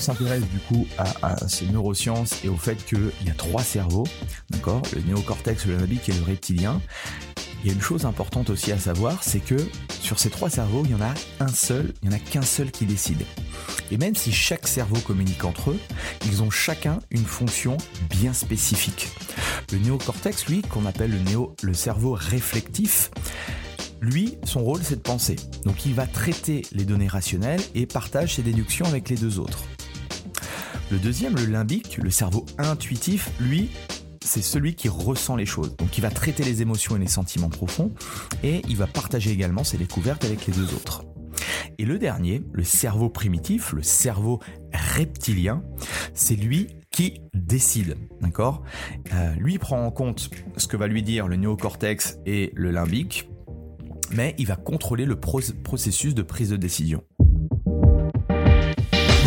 s'intéresse du coup à, ces neurosciences et au fait qu'il y a trois cerveaux, d'accord, le néocortex, le limbique et le reptilien, il y a une chose importante aussi à savoir, c'est que sur ces trois cerveaux, il y en a un seul, il n'y en a qu'un seul qui décide. Et même si chaque cerveau communique entre eux, ils ont chacun une fonction bien spécifique. Le néocortex, lui, qu'on appelle le, néo, le cerveau réflectif, lui, son rôle, c'est de penser. Donc il va traiter les données rationnelles et partage ses déductions avec les deux autres. Le deuxième, le limbique, le cerveau intuitif, lui, c'est celui qui ressent les choses. Donc il va traiter les émotions et les sentiments profonds et il va partager également ses découvertes avec les deux autres. Et le dernier, le cerveau primitif, le cerveau reptilien, c'est lui qui décide, d'accord? Euh, Lui prend en compte ce que va lui dire le néocortex et le limbique, mais il va contrôler le processus de prise de décision.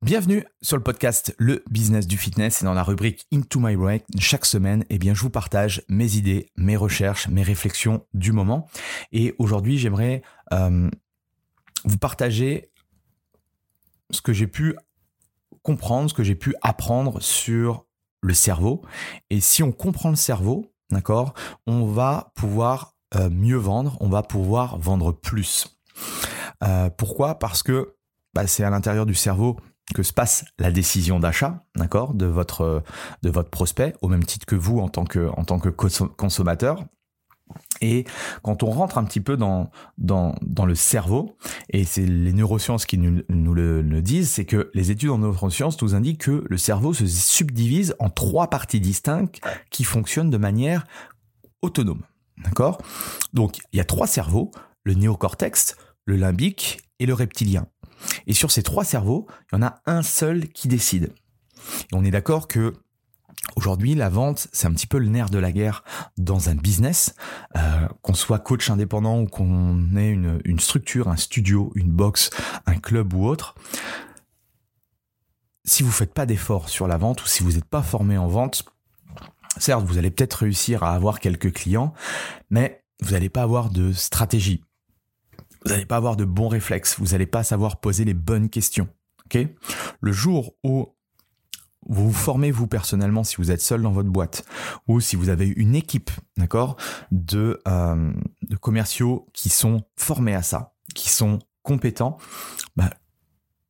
Bienvenue sur le podcast Le Business du Fitness et dans la rubrique Into My Brain. Chaque semaine, eh bien, je vous partage mes idées, mes recherches, mes réflexions du moment. Et aujourd'hui, j'aimerais euh, vous partager ce que j'ai pu comprendre, ce que j'ai pu apprendre sur le cerveau. Et si on comprend le cerveau, d'accord, on va pouvoir euh, mieux vendre, on va pouvoir vendre plus. Euh, pourquoi? Parce que bah, c'est à l'intérieur du cerveau que se passe la décision d'achat, d'accord, de votre de votre prospect, au même titre que vous en tant que en tant que consommateur. Et quand on rentre un petit peu dans, dans, dans le cerveau, et c'est les neurosciences qui nous, nous le, le, disent, c'est que les études en neurosciences nous indiquent que le cerveau se subdivise en trois parties distinctes qui fonctionnent de manière autonome. D'accord? Donc, il y a trois cerveaux, le néocortex, le limbique et le reptilien. Et sur ces trois cerveaux, il y en a un seul qui décide. Et on est d'accord que Aujourd'hui, la vente, c'est un petit peu le nerf de la guerre dans un business, euh, qu'on soit coach indépendant ou qu'on ait une, structure, un studio, une box, un club ou autre. Si vous faites pas d'efforts sur la vente ou si vous n'êtes pas formé en vente, certes, vous allez peut-être réussir à avoir quelques clients, mais vous n'allez pas avoir de stratégie vous n'allez pas avoir de bons réflexes, vous n'allez pas savoir poser les bonnes questions. Le jour où vous vous formez vous personnellement si vous êtes seul dans votre boîte ou si vous avez une équipe, d'accord, de, euh, commerciaux qui sont formés à ça, qui sont compétents, bah,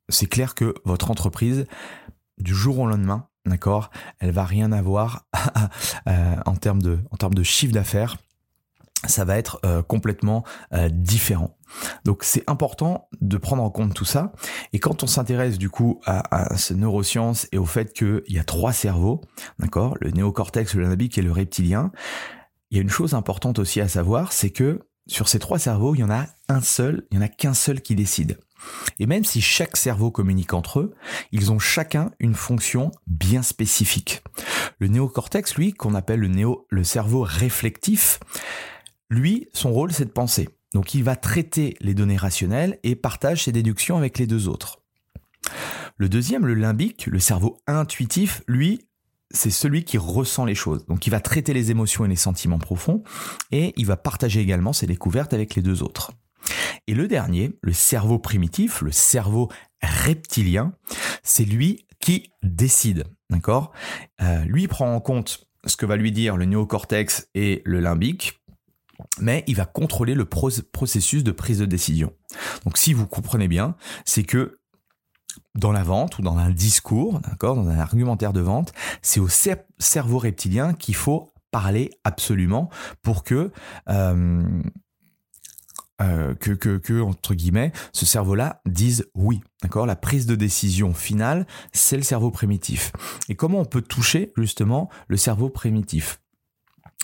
c'est clair que votre entreprise, du jour au lendemain, d'accord, elle va rien avoir euh, en en termes de chiffre d'affaires ça va être euh, complètement euh, différent. Donc c'est important de prendre en compte tout ça. Et quand on s'intéresse du coup à, à ces neurosciences et au fait qu'il y a trois cerveaux, d'accord, le néocortex, le limbique et le reptilien, il y a une chose importante aussi à savoir, c'est que sur ces trois cerveaux, il y en a un seul, il y en a qu'un seul qui décide. Et même si chaque cerveau communique entre eux, ils ont chacun une fonction bien spécifique. Le néocortex, lui, qu'on appelle le néo, le cerveau réflectif, lui, son rôle, c'est de penser. Donc il va traiter les données rationnelles et partage ses déductions avec les deux autres. Le deuxième, le limbique, le cerveau intuitif, lui, c'est celui qui ressent les choses. Donc il va traiter les émotions et les sentiments profonds et il va partager également ses découvertes avec les deux autres. Et le dernier, le cerveau primitif, le cerveau reptilien, c'est lui qui décide. D'accord? Euh, Lui prend en compte ce que va lui dire le néocortex et le limbique mais il va contrôler le processus de prise de décision. Donc si vous comprenez bien, c'est que dans la vente ou dans un discours, d'accord, dans un argumentaire de vente, c'est au cerveau reptilien qu'il faut parler absolument pour que euh, euh, que, entre guillemets, ce cerveau-là dise oui. D'accord La prise de décision finale, c'est le cerveau primitif. Et comment on peut toucher justement le cerveau primitif?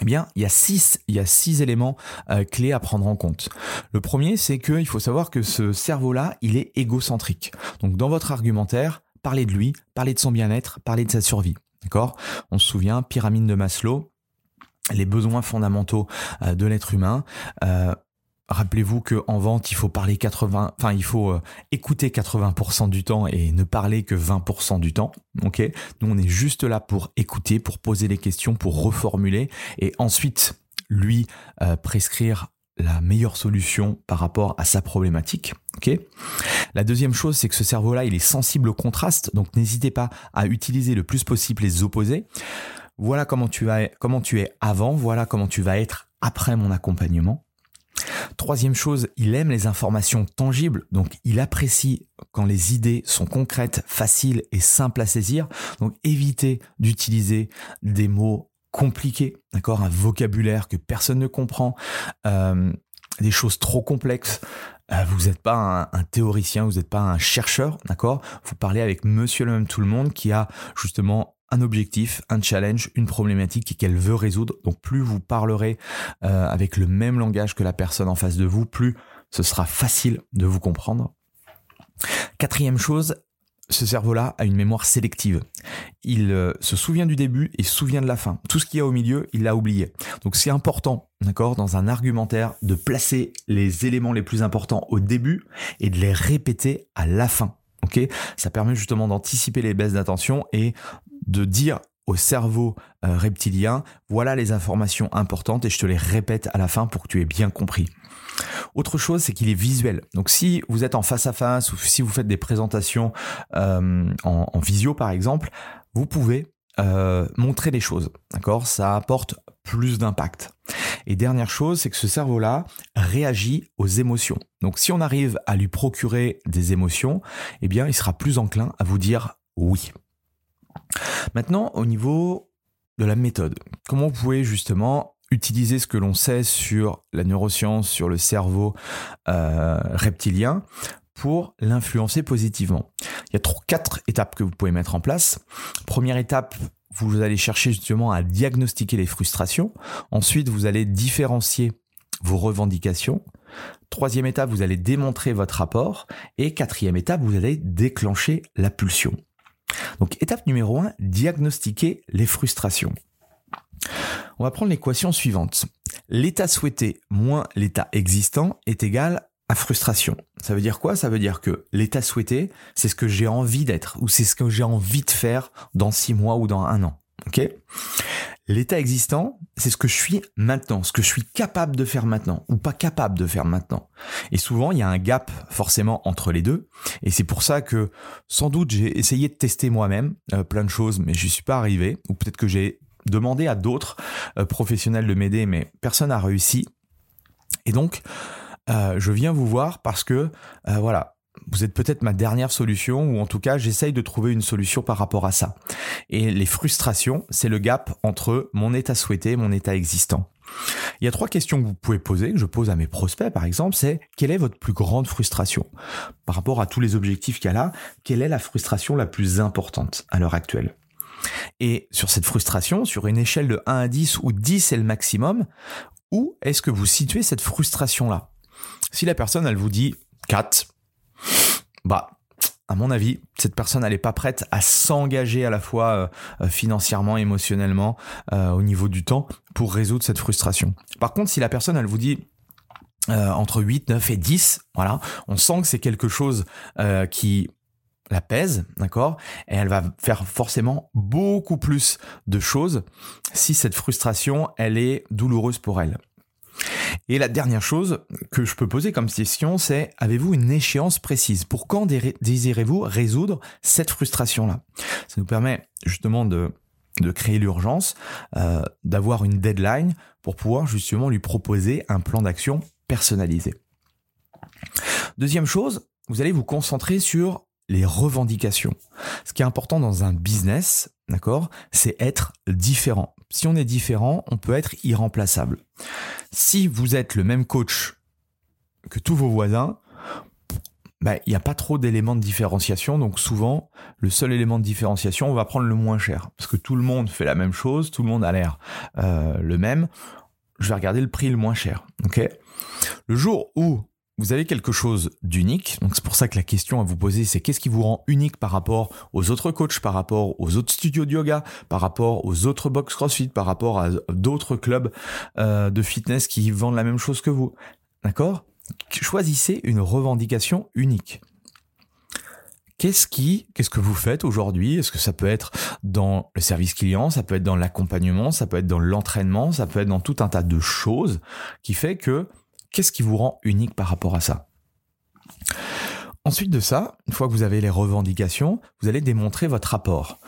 Eh bien, il y a six, il y a six éléments euh, clés à prendre en compte. Le premier, c'est qu'il faut savoir que ce cerveau-là, il est égocentrique. Donc, dans votre argumentaire, parlez de lui, parlez de son bien-être, parlez de sa survie. D'accord? On se souvient, pyramide de Maslow, les besoins fondamentaux euh, de l'être humain. Euh, Rappelez-vous qu'en vente, il faut parler 80, enfin, il faut euh, écouter 80% du temps et ne parler que 20% du temps. Ok? Nous, on est juste là pour écouter, pour poser des questions, pour reformuler et ensuite lui euh, prescrire la meilleure solution par rapport à sa problématique. Ok? La deuxième chose, c'est que ce cerveau-là, il est sensible au contraste, donc n'hésitez pas à utiliser le plus possible les opposés. Voilà comment tu, as, comment tu es avant, voilà comment tu vas être après mon accompagnement. Troisième chose, il aime les informations tangibles, donc il apprécie quand les idées sont concrètes, faciles et simples à saisir. Donc évitez d'utiliser des mots compliqués, d'accord, un vocabulaire que personne ne comprend, euh, des choses trop complexes. Euh, vous n'êtes pas un, théoricien, vous n'êtes pas un chercheur, d'accord? Vous parlez avec Monsieur le même tout le monde qui a justement un objectif, un challenge, une problématique qu'elle veut résoudre. Donc plus vous parlerez euh, avec le même langage que la personne en face de vous, plus ce sera facile de vous comprendre. Quatrième chose, ce cerveau-là a une mémoire sélective. Il euh, se souvient du début et souvient de la fin. Tout ce qu'il y a au milieu, il l'a oublié. Donc c'est important, d'accord, dans un argumentaire, de placer les éléments les plus importants au début et de les répéter à la fin. Ok, ça permet justement d'anticiper les baisses d'attention et de dire au cerveau euh, reptilien, voilà les informations importantes et je te les répète à la fin pour que tu aies bien compris. Autre chose, c'est qu'il est visuel. Donc si vous êtes en face à face ou si vous faites des présentations euh, en, visio par exemple, vous pouvez euh, montrer les choses. D'accord? Ça apporte plus d'impact. Et dernière chose, c'est que ce cerveau-là réagit aux émotions. Donc si on arrive à lui procurer des émotions, eh bien il sera plus enclin à vous dire oui. Maintenant, au niveau de la méthode, comment vous pouvez justement utiliser ce que l'on sait sur la neuroscience, sur le cerveau euh, reptilien pour l'influencer positivement? Il y a quatre étapes que vous pouvez mettre en place. Première étape, vous allez chercher justement à diagnostiquer les frustrations. Ensuite, vous allez différencier vos revendications. Troisième étape, vous allez démontrer votre rapport. Et quatrième étape, vous allez déclencher la pulsion. Donc étape numéro 1, diagnostiquer les frustrations. On va prendre l'équation suivante. L'état souhaité moins l'état existant est égal à frustration. Ça veut dire quoi? Ça veut dire que l'état souhaité, c'est ce que j'ai envie d'être ou c'est ce que j'ai envie de faire dans six mois ou dans un an. Ok L'état existant, c'est ce que je suis maintenant, ce que je suis capable de faire maintenant ou pas capable de faire maintenant. Et souvent, il y a un gap forcément entre les deux. Et c'est pour ça que sans doute j'ai essayé de tester moi-même euh, plein de choses, mais je suis pas arrivé. Ou peut-être que j'ai demandé à d'autres euh, professionnels de m'aider, mais personne n'a réussi. Et donc, euh, je viens vous voir parce que voilà, vous êtes peut-être ma dernière solution, ou en tout cas, j'essaye de trouver une solution par rapport à ça. Et les frustrations, c'est le gap entre mon état souhaité et mon état existant. Il y a trois questions que vous pouvez poser, que je pose à mes prospects par exemple, c'est quelle est votre plus grande frustration? Par rapport à tous les objectifs qu'il y a quelle est la frustration la plus importante à l'heure actuelle? Et sur cette frustration, sur une échelle de 1 à 10 où 10 est le maximum, où est-ce que vous situez cette frustration-là? Si la personne, elle vous dit 4, bah, à mon avis, cette personne n'est pas prête à s'engager à la fois euh, financièrement, émotionnellement, euh, au niveau du temps, pour résoudre cette frustration. Par contre, si la personne, elle vous dit euh, entre 8, 9 et 10, voilà, on sent que c'est quelque chose qui la pèse, d'accord Et elle va faire forcément beaucoup plus de choses si cette frustration, elle est douloureuse pour elle. Et la dernière chose que je peux poser comme question, c'est avez-vous une échéance précise? Pour quand désirez-vous résoudre cette frustration-là? Ça nous permet justement de, de créer l'urgence, euh, d'avoir une deadline pour pouvoir justement lui proposer un plan d'action personnalisé. Deuxième chose, vous allez vous concentrer sur les revendications. Ce qui est important dans un business, d'accord, c'est être différent. Si on est différent, on peut être irremplaçable. Si vous êtes le même coach que tous vos voisins, bah, il n'y a pas trop d'éléments de différenciation. Donc souvent, le seul élément de différenciation, on va prendre le moins cher. Parce que tout le monde fait la même chose, tout le monde a l'air euh, le même. Je vais regarder le prix le moins cher. le jour où vous avez quelque chose d'unique. Donc c'est pour ça que la question à vous poser, c'est qu'est-ce qui vous rend unique par rapport aux autres coachs, par rapport aux autres studios de yoga, par rapport aux autres box CrossFit, par rapport à d'autres clubs euh, de fitness qui vendent la même chose que vous. D'accord? Choisissez une revendication unique. Qu'est-ce qui, qu'est-ce que vous faites aujourd'hui? Est-ce que ça peut être dans le service client, ça peut être dans l'accompagnement, ça peut être dans l'entraînement, ça peut être dans tout un tas de choses qui fait que Qu'est-ce qui vous rend unique par rapport à ça? Ensuite de ça, une fois que vous avez les revendications, vous allez démontrer votre rapport.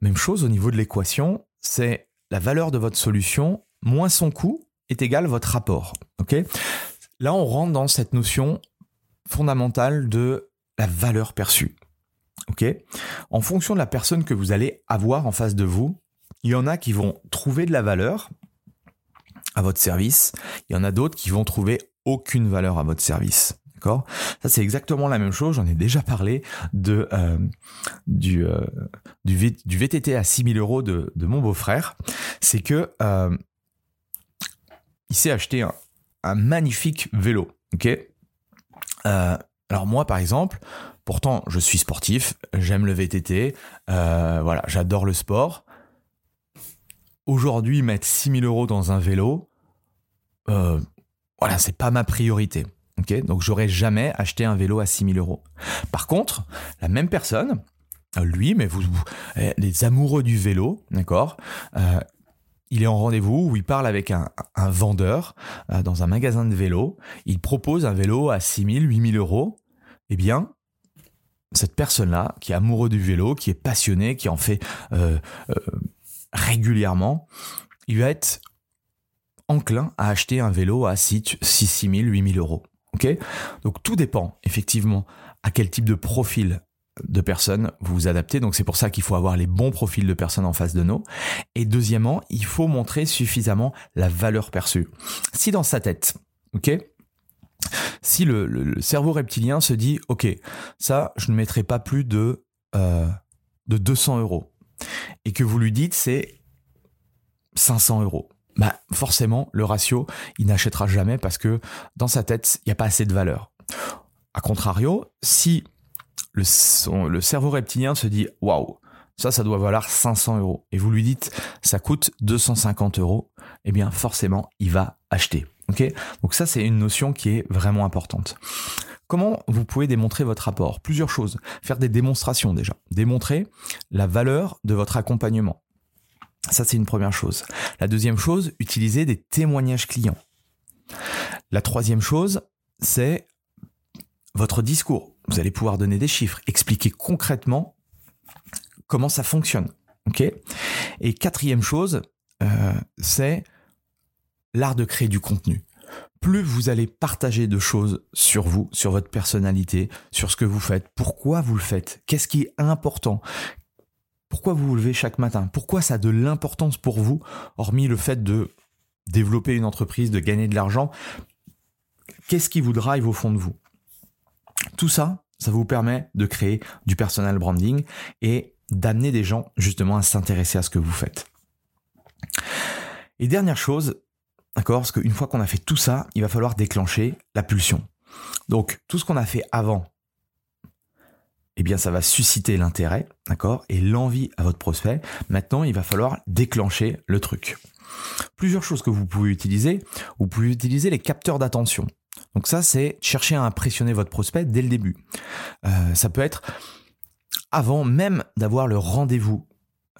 Même chose au niveau de l'équation, c'est la valeur de votre solution moins son coût est égal votre rapport. Là, on rentre dans cette notion fondamentale de la valeur perçue. En fonction de la personne que vous allez avoir en face de vous, il y en a qui vont trouver de la valeur à votre service. Il y en a d'autres qui vont trouver aucune valeur à votre service. D'accord? Ça, c'est exactement la même chose. J'en ai déjà parlé de, euh, du, euh, du, VTT à 6000 euros de, de mon beau-frère. C'est que euh, il s'est acheté un, un, magnifique vélo. Ok? Alors moi, par exemple, pourtant, je suis sportif, j'aime le VTT, voilà, j'adore le sport aujourd'hui mettre 6000 euros dans un vélo, euh, voilà, c'est pas ma priorité. Ok, donc j'aurais jamais acheté un vélo à 6000 euros. Par contre, la même personne, euh, lui, mais vous, eh, les amoureux du vélo, d'accord, euh, il est en rendez-vous où il parle avec un, vendeur dans un magasin de vélo. Il propose un vélo à 6000, 8000 euros. Eh bien, cette personne-là, qui est amoureux du vélo, qui est passionné, qui en fait régulièrement, il va être enclin à acheter un vélo à 6, 6 000, 8 000 euros. Ok? Donc tout dépend effectivement à quel type de profil de personnes vous vous adaptez. Donc c'est pour ça qu'il faut avoir les bons profils de personnes en face de nous. Et deuxièmement, il faut montrer suffisamment la valeur perçue. Si dans sa tête, ok si le, cerveau reptilien se dit, ok, ça, je ne mettrai pas plus de, euh, de 200 euros et que vous lui dites c'est 500 euros, bah forcément le ratio il n'achètera jamais parce que dans sa tête il n'y a pas assez de valeur. A contrario, si le, cerveau reptilien se dit waouh ça, ça doit valoir 500 euros. Et vous lui dites, ça coûte 250 euros. Eh bien, forcément, il va acheter. Ok? Donc ça, c'est une notion qui est vraiment importante. Comment vous pouvez démontrer votre rapport? Plusieurs choses. Faire des démonstrations déjà. Démontrer la valeur de votre accompagnement. Ça, c'est une première chose. La deuxième chose, utiliser des témoignages clients. La troisième chose, c'est votre discours. Vous allez pouvoir donner des chiffres, expliquer concrètement comment ça fonctionne. ok? Et quatrième chose, euh, c'est l'art de créer du contenu plus vous allez partager de choses sur vous, sur votre personnalité, sur ce que vous faites, pourquoi vous le faites, qu'est-ce qui est important, pourquoi vous vous levez chaque matin, pourquoi ça a de l'importance pour vous, hormis le fait de développer une entreprise, de gagner de l'argent, qu'est-ce qui vous drive au fond de vous? Tout ça, ça vous permet de créer du personal branding et d'amener des gens justement à s'intéresser à ce que vous faites. Et dernière chose, D'accord? Parce qu'une fois qu'on a fait tout ça, il va falloir déclencher la pulsion. Donc, tout ce qu'on a fait avant, eh bien, ça va susciter l'intérêt, d'accord? Et l'envie à votre prospect. Maintenant, il va falloir déclencher le truc. Plusieurs choses que vous pouvez utiliser. Vous pouvez utiliser les capteurs d'attention. Donc ça, c'est chercher à impressionner votre prospect dès le début. Euh, ça peut être avant même d'avoir le rendez-vous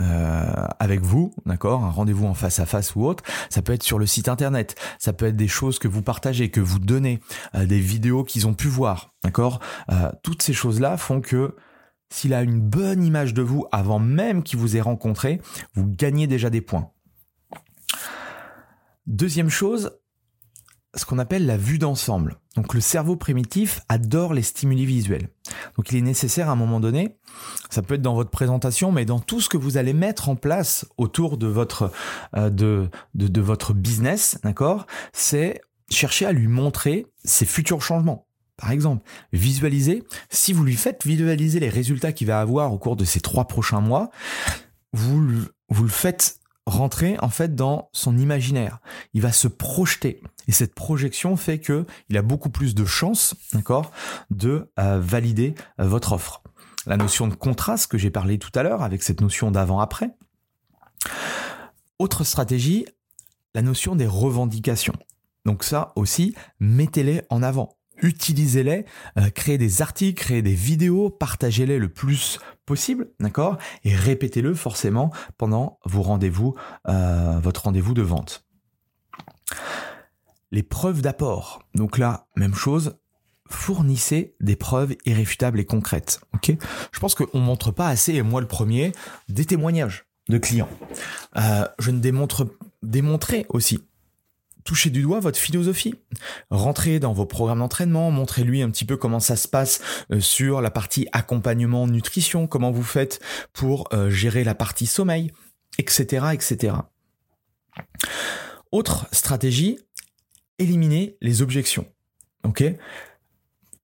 euh, avec vous, d'accord, un rendez-vous en face à face ou autre. Ça peut être sur le site internet, ça peut être des choses que vous partagez, que vous donnez, euh, des vidéos qu'ils ont pu voir, d'accord. Euh, toutes ces choses-là font que s'il a une bonne image de vous avant même qu'il vous ait rencontré, vous gagnez déjà des points. Deuxième chose, ce qu'on appelle la vue d'ensemble. Donc le cerveau primitif adore les stimuli visuels. Donc il est nécessaire à un moment donné, ça peut être dans votre présentation, mais dans tout ce que vous allez mettre en place autour de votre euh, de, de, de votre business, d'accord, c'est chercher à lui montrer ses futurs changements. Par exemple, visualiser, si vous lui faites visualiser les résultats qu'il va avoir au cours de ces trois prochains mois, vous, vous le faites rentrer en fait dans son imaginaire. Il va se projeter et cette projection fait que il a beaucoup plus de chances, d'accord, de euh, valider euh, votre offre. La notion de contraste que j'ai parlé tout à l'heure avec cette notion d'avant-après. Autre stratégie, la notion des revendications. Donc ça aussi, mettez-les en avant utilisez-les, euh, créez des articles, créez des vidéos, partagez-les le plus possible, d'accord Et répétez-le forcément pendant vos rendez-vous, euh, votre rendez-vous de vente. Les preuves d'apport. Donc là, même chose, fournissez des preuves irréfutables et concrètes. Ok? Je pense qu'on montre pas assez, et moi le premier, des témoignages de clients. Euh, je ne démontre démontrer aussi touchez du doigt votre philosophie. Rentrez dans vos programmes d'entraînement, montrez-lui un petit peu comment ça se passe euh, sur la partie accompagnement nutrition, comment vous faites pour euh, gérer la partie sommeil, etc., etc. Autre stratégie, éliminer les objections. Ok?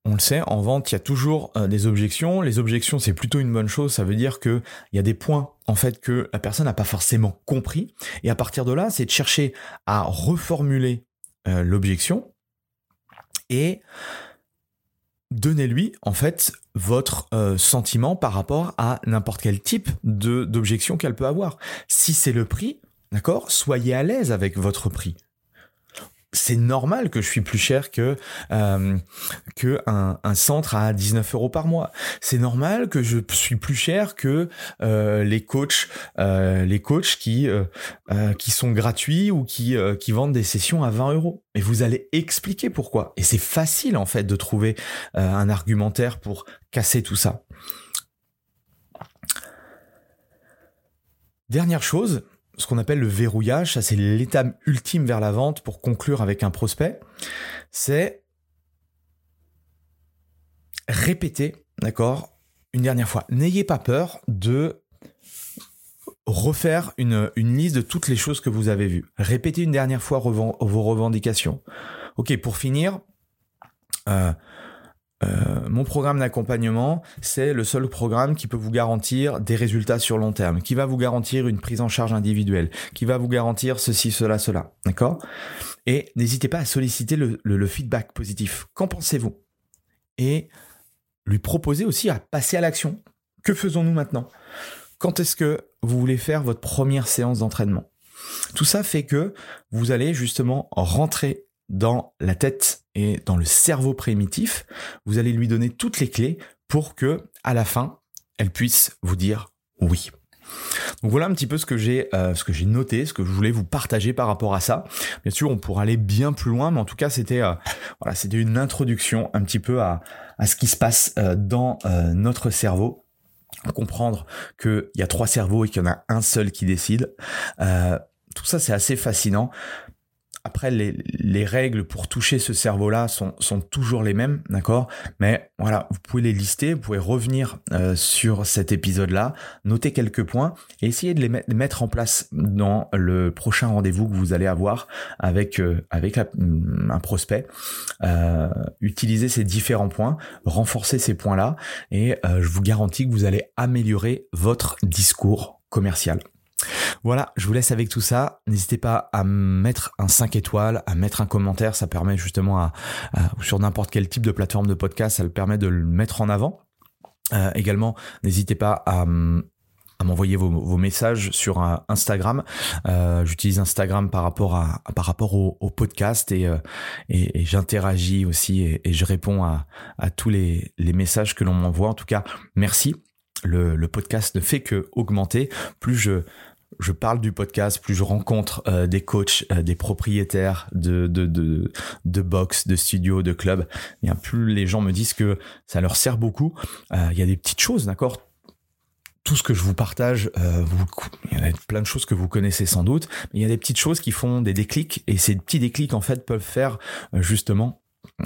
On le sait, en vente, il y a toujours euh, des objections. Les objections, c'est plutôt une bonne chose. Ça veut dire que il y a des points, en fait, que la personne n'a pas forcément compris. Et à partir de là, c'est de chercher à reformuler euh, l'objection et donnez-lui, en fait, votre euh, sentiment par rapport à n'importe quel type d'objection qu'elle peut avoir. Si c'est le prix, d'accord, soyez à l'aise avec votre prix c'est normal que je suis plus cher que euh, que un, centre à 19 euros par mois. C'est normal que je suis plus cher que euh, les coachs euh, les coachs qui qui sont gratuits ou qui qui vendent des sessions à 20 euros. Et vous allez expliquer pourquoi. Et c'est facile en fait de trouver un argumentaire pour casser tout ça. Dernière chose, ce qu'on appelle le verrouillage, ça c'est l'étape ultime vers la vente pour conclure avec un prospect, c'est répéter, d'accord, une dernière fois. N'ayez pas peur de refaire une, liste de toutes les choses que vous avez vues. Répétez une dernière fois vos revendications. Ok, pour finir, euh, euh, mon programme d'accompagnement, c'est le seul programme qui peut vous garantir des résultats sur long terme, qui va vous garantir une prise en charge individuelle, qui va vous garantir ceci, cela, cela. D'accord? Et n'hésitez pas à solliciter le, feedback positif. Qu'en pensez-vous? Et lui proposer aussi à passer à l'action. Que faisons-nous maintenant? Quand est-ce que vous voulez faire votre première séance d'entraînement? Tout ça fait que vous allez justement rentrer dans la tête et dans le cerveau primitif, vous allez lui donner toutes les clés pour que, à la fin, elle puisse vous dire oui. Donc voilà un petit peu ce que j'ai euh, ce que j'ai noté, ce que je voulais vous partager par rapport à ça. Bien sûr, on pourrait aller bien plus loin, mais en tout cas, c'était euh, voilà, c'était une introduction un petit peu à, à ce qui se passe euh, dans notre cerveau. Comprendre qu'il y a trois cerveaux et qu'il y en a un seul qui décide. tout ça, c'est assez fascinant. Après, les, les, règles pour toucher ce cerveau-là sont, sont toujours les mêmes, d'accord? Mais voilà, vous pouvez les lister, vous pouvez revenir euh, sur cet épisode-là, noter quelques points et essayer de les, mettre en place dans le prochain rendez-vous que vous allez avoir avec, euh, avec un prospect. Euh, utilisez ces différents points, renforcer ces points-là et je vous garantis que vous allez améliorer votre discours commercial. Voilà, je vous laisse avec tout ça. N'hésitez pas à mettre un 5 étoiles, à mettre un commentaire. Ça permet justement à, sur n'importe quel type de plateforme de podcast, ça le permet de le mettre en avant. Euh, également, n'hésitez pas à, m'envoyer vos, messages sur euh, Instagram. Euh, j'utilise Instagram par rapport à par rapport au, podcast et, j'interagis aussi et, je réponds à, tous les, les messages que l'on m'envoie. En tout cas, merci. Le, le podcast ne fait que augmenter. Plus je je parle du podcast, plus je rencontre euh, des coachs, euh, des propriétaires de, de, de, de box, de studios, de clubs, bien plus les gens me disent que ça leur sert beaucoup. Euh, il y a des petites choses, d'accord? Tout ce que je vous partage, vous, il y a plein de choses que vous connaissez sans doute, mais il y a des petites choses qui font des déclics, et ces petits déclics, en fait, peuvent faire justement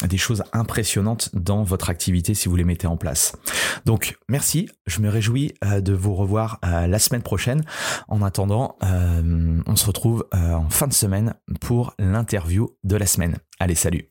des choses impressionnantes dans votre activité si vous les mettez en place. Donc merci, je me réjouis de vous revoir la semaine prochaine. En attendant, on se retrouve en fin de semaine pour l'interview de la semaine. Allez, salut